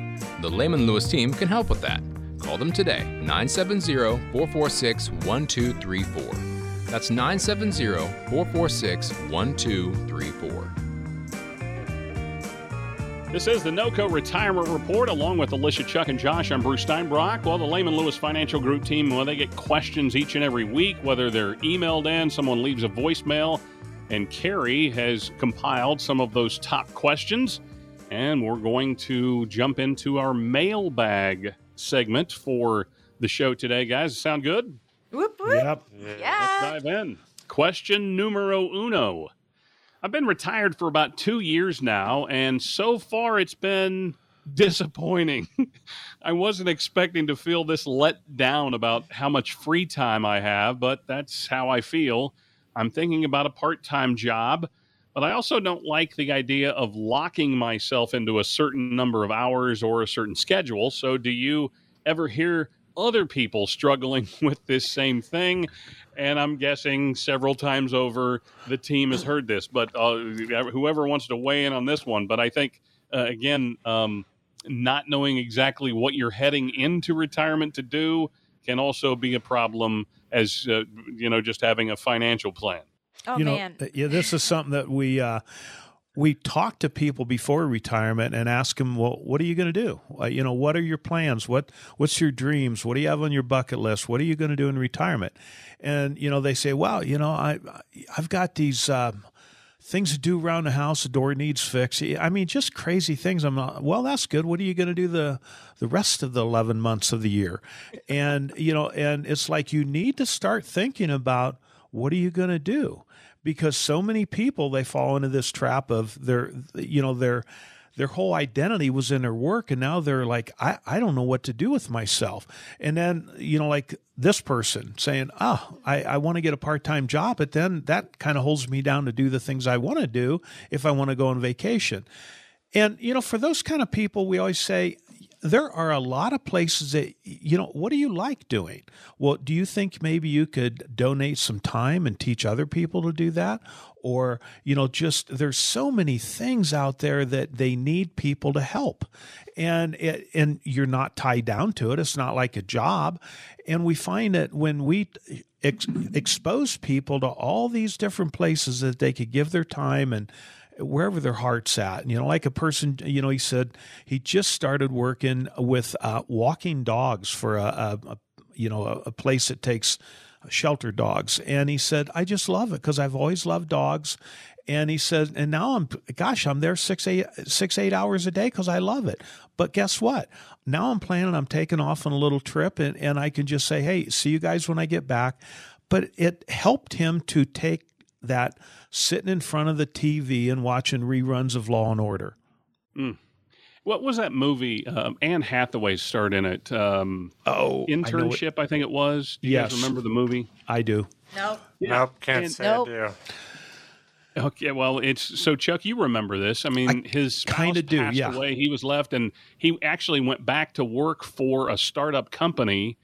C: The Lehman Lewis team can help with that. Call them today, 970 446 1234. That's 970 446 1234.
D: This is the NOCO Retirement Report, along with Alicia, Chuck, and Josh. I'm Bruce Steinbrock. Well, the Lehman Lewis Financial Group team, well, they get questions each and every week, whether they're emailed in, someone leaves a voicemail, and Carrie has compiled some of those top questions. And we're going to jump into our mailbag segment for the show today, guys. Sound good?
E: Whoop, whoop.
F: Yep.
E: Yeah.
D: Let's dive in. Question numero uno. I've been retired for about two years now, and so far it's been disappointing. I wasn't expecting to feel this let down about how much free time I have, but that's how I feel. I'm thinking about a part time job, but I also don't like the idea of locking myself into a certain number of hours or a certain schedule. So, do you ever hear other people struggling with this same thing? And I'm guessing several times over the team has heard this, but uh, whoever wants to weigh in on this one. But I think, uh, again, um, not knowing exactly what you're heading into retirement to do can also be a problem as, uh, you know, just having a financial plan.
E: Oh
F: you know,
E: man.
F: yeah, this is something that we uh, we talk to people before retirement and ask them, well, what are you going to do? Uh, you know, what are your plans? What what's your dreams? What do you have on your bucket list? What are you going to do in retirement? And you know, they say, well, you know, I I've got these. Um, Things to do around the house, the door needs fixed. I mean, just crazy things. I'm not, well, that's good. What are you going to do the the rest of the 11 months of the year? And you know, and it's like you need to start thinking about what are you going to do? Because so many people they fall into this trap of their you know their their whole identity was in their work and now they're like I, I don't know what to do with myself. And then you know like this person saying oh i, I want to get a part-time job but then that kind of holds me down to do the things i want to do if i want to go on vacation. And you know for those kind of people we always say there are a lot of places that you know what do you like doing? Well do you think maybe you could donate some time and teach other people to do that? Or you know just there's so many things out there that they need people to help. And it, and you're not tied down to it. It's not like a job. And we find that when we ex- expose people to all these different places that they could give their time and wherever their heart's at. And you know, like a person, you know, he said he just started working with uh, walking dogs for a, a, a you know, a, a, place that takes shelter dogs. And he said, I just love it because I've always loved dogs. And he said, and now I'm, gosh, I'm there six, eight, six, eight hours a day because I love it. But guess what? Now I'm planning, I'm taking off on a little trip and, and I can just say, hey, see you guys when I get back. But it helped him to take that sitting in front of the TV and watching reruns of Law and Order.
D: Mm. What was that movie? Um, Anne Hathaway starred in it. Um,
F: oh,
D: internship, I, I, think it was. Do you
F: yes.
D: guys remember the movie?
F: I do.
E: Nope.
G: Yeah. Nope. Can't and, say nope. I do.
D: Okay, well, it's so Chuck. You remember this? I mean, I his
F: kind of do. Yeah,
D: away. He was left, and he actually went back to work for a startup company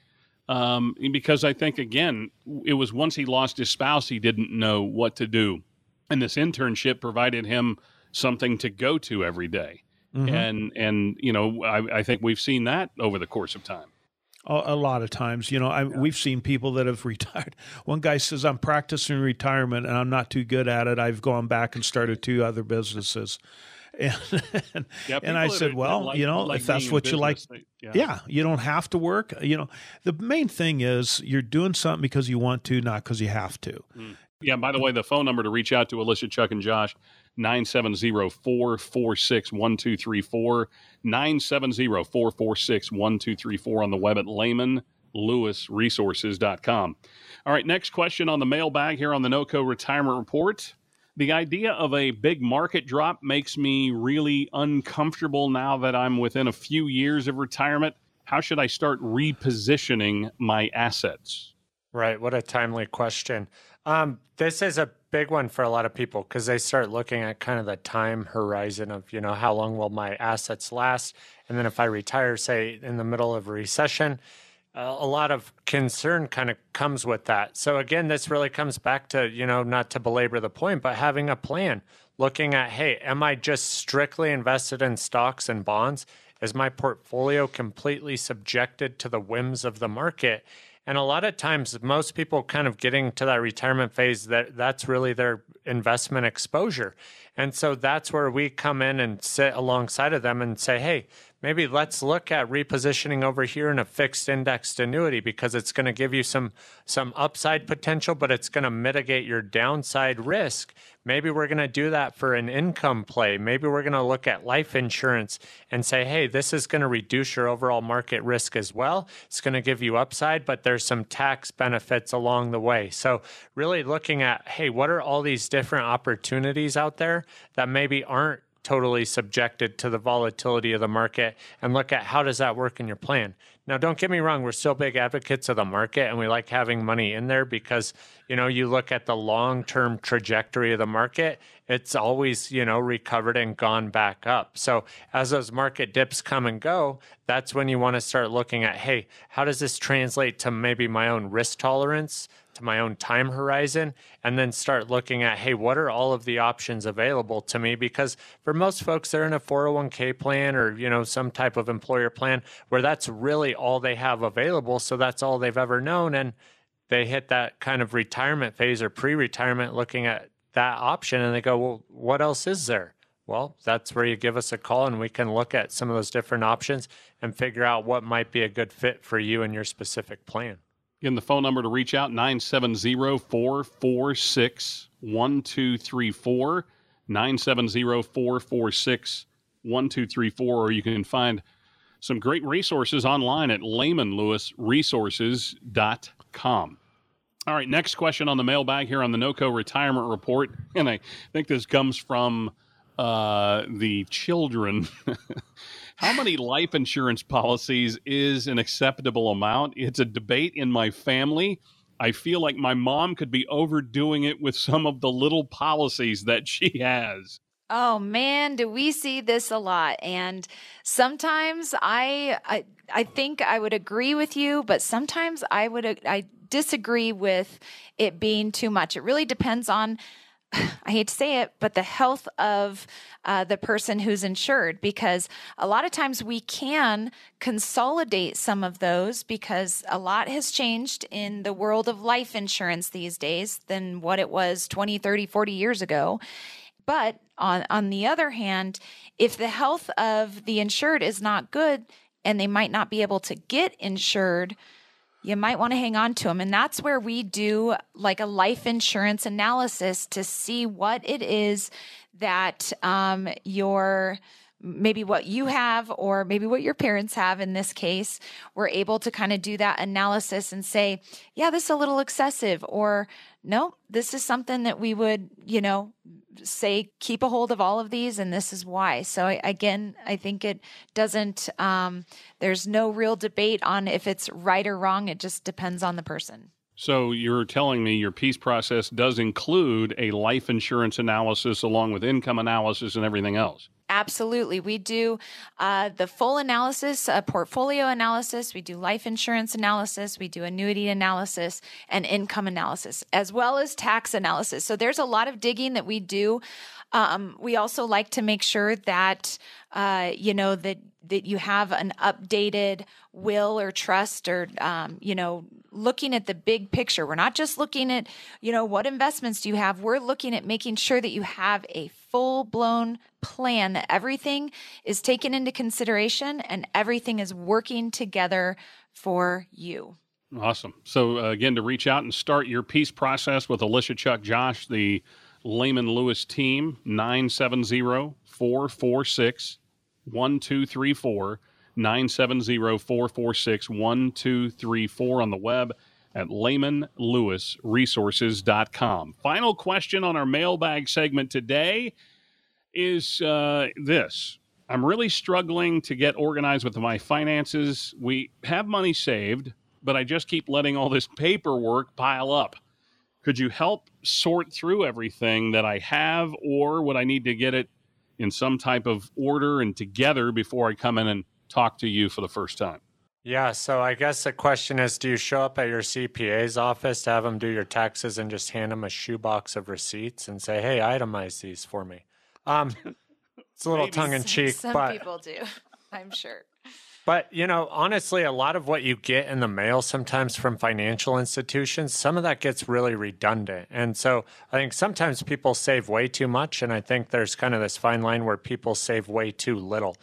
D: um, because I think again, it was once he lost his spouse, he didn't know what to do, and this internship provided him something to go to every day. Mm-hmm. and and you know, I, I think we've seen that over the course of time
F: a lot of times you know I, yeah. we've seen people that have retired one guy says i'm practicing retirement and i'm not too good at it i've gone back and started two other businesses and,
D: yeah,
F: and i said well
D: like,
F: you know
D: like
F: if that's what you like
D: yeah.
F: yeah. you don't have to work you know the main thing is you're doing something because you want to not because you have to
D: mm. yeah by the way the phone number to reach out to alicia chuck and josh 970-446-1234 970-446-1234 on the web at lehmanlewisresources.com all right next question on the mailbag here on the noco retirement report the idea of a big market drop makes me really uncomfortable now that i'm within a few years of retirement. How should i start repositioning my assets?
G: Right what a timely question. Um, this is a big one for a lot of people because they start looking at kind of the time horizon of, you know, how long will my assets last? And then if I retire, say, in the middle of a recession, a lot of concern kind of comes with that. So again, this really comes back to, you know, not to belabor the point, but having a plan, looking at, hey, am I just strictly invested in stocks and bonds? Is my portfolio completely subjected to the whims of the market? And a lot of times, most people kind of getting to that retirement phase, that that's really their investment exposure. And so that's where we come in and sit alongside of them and say, hey, maybe let's look at repositioning over here in a fixed indexed annuity because it's going to give you some some upside potential but it's going to mitigate your downside risk. Maybe we're going to do that for an income play. Maybe we're going to look at life insurance and say hey this is going to reduce your overall market risk as well. It's going to give you upside but there's some tax benefits along the way. So really looking at hey what are all these different opportunities out there that maybe aren't totally subjected to the volatility of the market and look at how does that work in your plan. Now don't get me wrong, we're still big advocates of the market and we like having money in there because, you know, you look at the long-term trajectory of the market, it's always, you know, recovered and gone back up. So as those market dips come and go, that's when you want to start looking at, hey, how does this translate to maybe my own risk tolerance? My own time horizon and then start looking at hey what are all of the options available to me? Because for most folks they're in a 401k plan or you know some type of employer plan where that's really all they have available. So that's all they've ever known. And they hit that kind of retirement phase or pre-retirement looking at that option and they go well what else is there? Well, that's where you give us a call and we can look at some of those different options and figure out what might be a good fit for you and your specific plan.
D: Again, the phone number to reach out 970 446 1234. 970 446 1234. Or you can find some great resources online at lehmanlewisresources.com. All right, next question on the mailbag here on the NOCO Retirement Report. And I think this comes from uh, the children. How many life insurance policies is an acceptable amount? It's a debate in my family. I feel like my mom could be overdoing it with some of the little policies that she has.
E: Oh man, do we see this a lot? And sometimes I, I, I think I would agree with you, but sometimes I would, I disagree with it being too much. It really depends on I hate to say it, but the health of uh, the person who's insured, because a lot of times we can consolidate some of those because a lot has changed in the world of life insurance these days than what it was 20, 30, 40 years ago. But on, on the other hand, if the health of the insured is not good and they might not be able to get insured, you might want to hang on to them. And that's where we do like a life insurance analysis to see what it is that um, your maybe what you have or maybe what your parents have in this case we're able to kind of do that analysis and say yeah this is a little excessive or no this is something that we would you know say keep a hold of all of these and this is why. So again i think it doesn't um, there's no real debate on if it's right or wrong it just depends on the person.
D: So you're telling me your peace process does include a life insurance analysis along with income analysis and everything else
E: Absolutely. We do uh, the full analysis, uh, portfolio analysis. We do life insurance analysis. We do annuity analysis and income analysis, as well as tax analysis. So there's a lot of digging that we do. Um, we also like to make sure that, uh, you know, that that you have an updated will or trust or um, you know looking at the big picture. We're not just looking at you know what investments do you have? We're looking at making sure that you have a full blown plan. That everything is taken into consideration and everything is working together for you.
D: Awesome. So uh, again to reach out and start your peace process with alicia chuck josh the lehman lewis team 970 446 1234 970 446 1234 on the web at lehmanlewisresources.com. Final question on our mailbag segment today is uh, this. I'm really struggling to get organized with my finances. We have money saved, but I just keep letting all this paperwork pile up. Could you help sort through everything that I have, or would I need to get it in some type of order and together before I come in and talk to you for the first time.
G: Yeah, so I guess the question is do you show up at your CPA's office to have them do your taxes and just hand them a shoebox of receipts and say, hey, itemize these for me? Um, it's a little tongue in cheek,
E: some
G: but
E: people do. I'm sure.
G: But, you know, honestly, a lot of what you get in the mail sometimes from financial institutions, some of that gets really redundant. And so I think sometimes people save way too much. And I think there's kind of this fine line where people save way too little.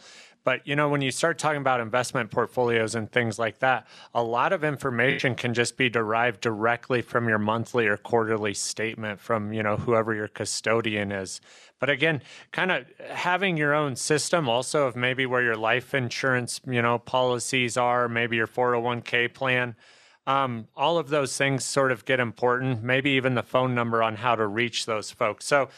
G: But you know, when you start talking about investment portfolios and things like that, a lot of information can just be derived directly from your monthly or quarterly statement from, you know, whoever your custodian is. But again, kind of having your own system also of maybe where your life insurance, you know, policies are, maybe your 401k plan. Um, all of those things sort of get important, maybe even the phone number on how to reach those folks. So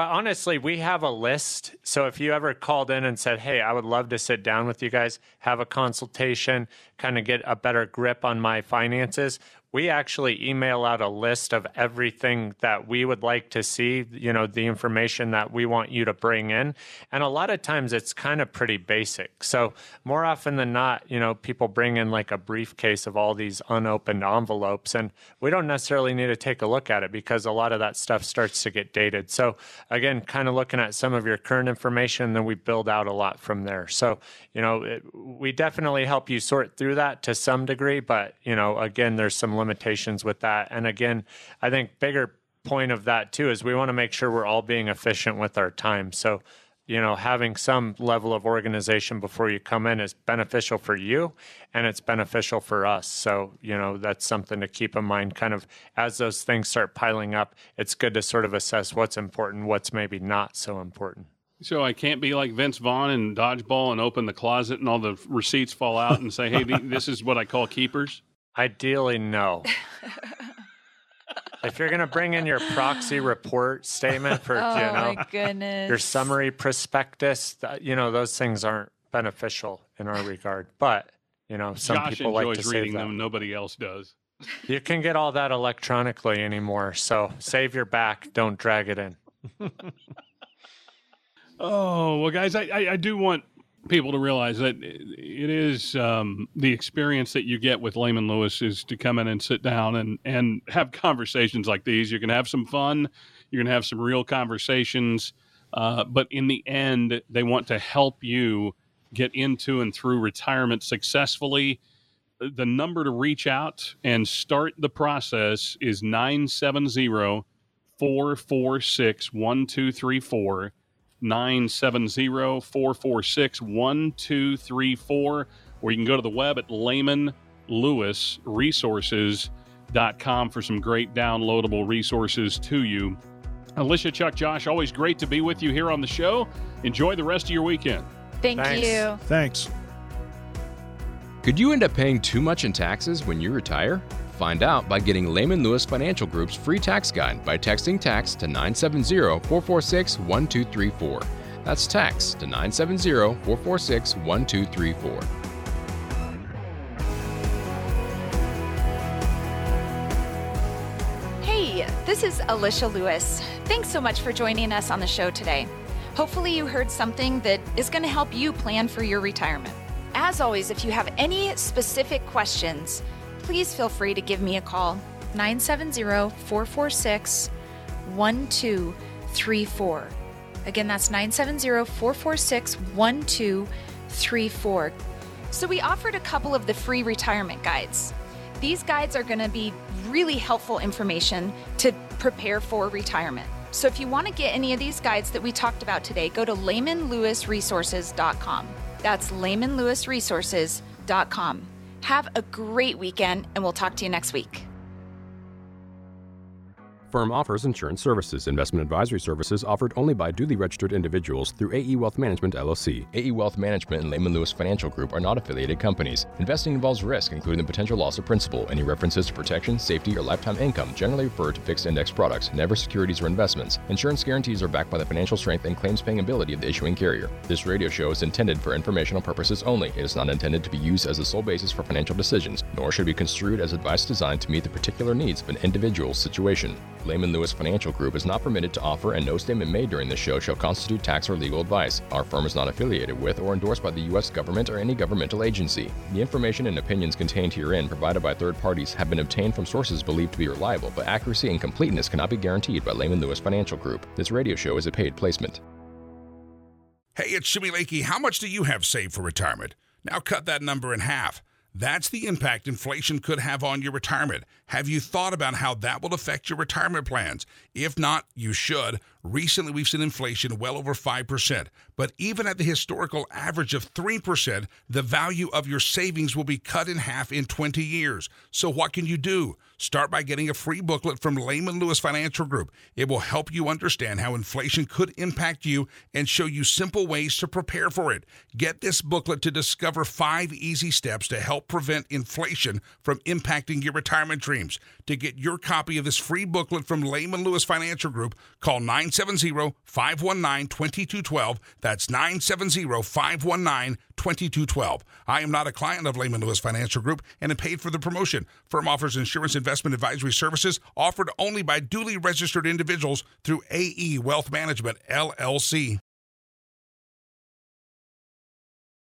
G: but honestly, we have a list. So if you ever called in and said, Hey, I would love to sit down with you guys, have a consultation, kind of get a better grip on my finances, we actually email out a list of everything that we would like to see, you know, the information that we want you to bring in. And a lot of times it's kind of pretty basic. So, more often than not, you know, people bring in like a briefcase of all these unopened envelopes, and we don't necessarily need to take a look at it because a lot of that stuff starts to get dated. So, again, kind of looking at some of your current information, then we build out a lot from there. So, you know, it, we definitely help you sort through that to some degree, but, you know, again, there's some limitations with that. And again, I think bigger point of that too is we want to make sure we're all being efficient with our time. So, you know, having some level of organization before you come in is beneficial for you and it's beneficial for us. So, you know, that's something to keep in mind kind of as those things start piling up. It's good to sort of assess what's important, what's maybe not so important.
D: So I can't be like Vince Vaughn and dodgeball and open the closet and all the receipts fall out and say, "Hey, this is what I call keepers."
G: Ideally, no. if you're going to bring in your proxy report statement for,
E: oh,
G: you know,
E: my goodness.
G: your summary prospectus, you know, those things aren't beneficial in our regard. But, you know, some
D: Josh
G: people
D: enjoys
G: like to
D: reading
G: save
D: them.
G: them.
D: Nobody else does.
G: You can get all that electronically anymore. So save your back. Don't drag it in.
D: Oh well, guys, I, I, I do want people to realize that it is um, the experience that you get with Lehman Lewis is to come in and sit down and and have conversations like these. You can have some fun. You can have some real conversations. Uh, but in the end, they want to help you get into and through retirement successfully. The number to reach out and start the process is 970 446 1234. 970 446 1234, or you can go to the web at lehmanlewisresources.com for some great downloadable resources to you. Alicia, Chuck, Josh, always great to be with you here on the show. Enjoy the rest of your weekend.
E: Thank
G: Thanks.
E: you.
F: Thanks.
C: Could you end up paying too much in taxes when you retire? Find out by getting Lehman Lewis Financial Group's free tax guide by texting tax to 970 446 1234. That's tax to 970 446 1234.
E: Hey, this is Alicia Lewis. Thanks so much for joining us on the show today. Hopefully, you heard something that is going to help you plan for your retirement. As always, if you have any specific questions, please feel free to give me a call 970 446 1234. Again, that's 970 446 1234. So, we offered a couple of the free retirement guides. These guides are going to be really helpful information to prepare for retirement. So, if you want to get any of these guides that we talked about today, go to lehmanlewisresources.com. That's lehmanlewisresources.com. Have a great weekend, and we'll talk to you next week.
C: Firm offers insurance services. Investment advisory services offered only by duly registered individuals through AE Wealth Management LLC. AE Wealth Management and Lehman Lewis Financial Group are not affiliated companies. Investing involves risk, including the potential loss of principal. Any references to protection, safety, or lifetime income generally refer to fixed index products, never securities or investments. Insurance guarantees are backed by the financial strength and claims paying ability of the issuing carrier. This radio show is intended for informational purposes only. It is not intended to be used as the sole basis for financial decisions, nor should be construed as advice designed to meet the particular needs of an individual's situation. Lehman Lewis Financial Group is not permitted to offer, and no statement made during this show shall constitute tax or legal advice. Our firm is not affiliated with or endorsed by the U.S. government or any governmental agency. The information and opinions contained herein provided by third parties have been obtained from sources believed to be reliable, but accuracy and completeness cannot be guaranteed by Lehman Lewis Financial Group. This radio show is a paid placement.
A: Hey, it's Jimmy Lakey. How much do you have saved for retirement? Now cut that number in half. That's the impact inflation could have on your retirement. Have you thought about how that will affect your retirement plans? If not, you should. Recently, we've seen inflation well over 5%. But even at the historical average of 3%, the value of your savings will be cut in half in 20 years. So, what can you do? Start by getting a free booklet from Lehman Lewis Financial Group. It will help you understand how inflation could impact you and show you simple ways to prepare for it. Get this booklet to discover five easy steps to help prevent inflation from impacting your retirement dreams. To get your copy of this free booklet from Lehman Lewis Financial Group, call 970 519 2212. That's 970 519 2212. I am not a client of Lehman Lewis Financial Group and am paid for the promotion. Firm offers insurance investment advisory services offered only by duly registered individuals through AE Wealth Management, LLC.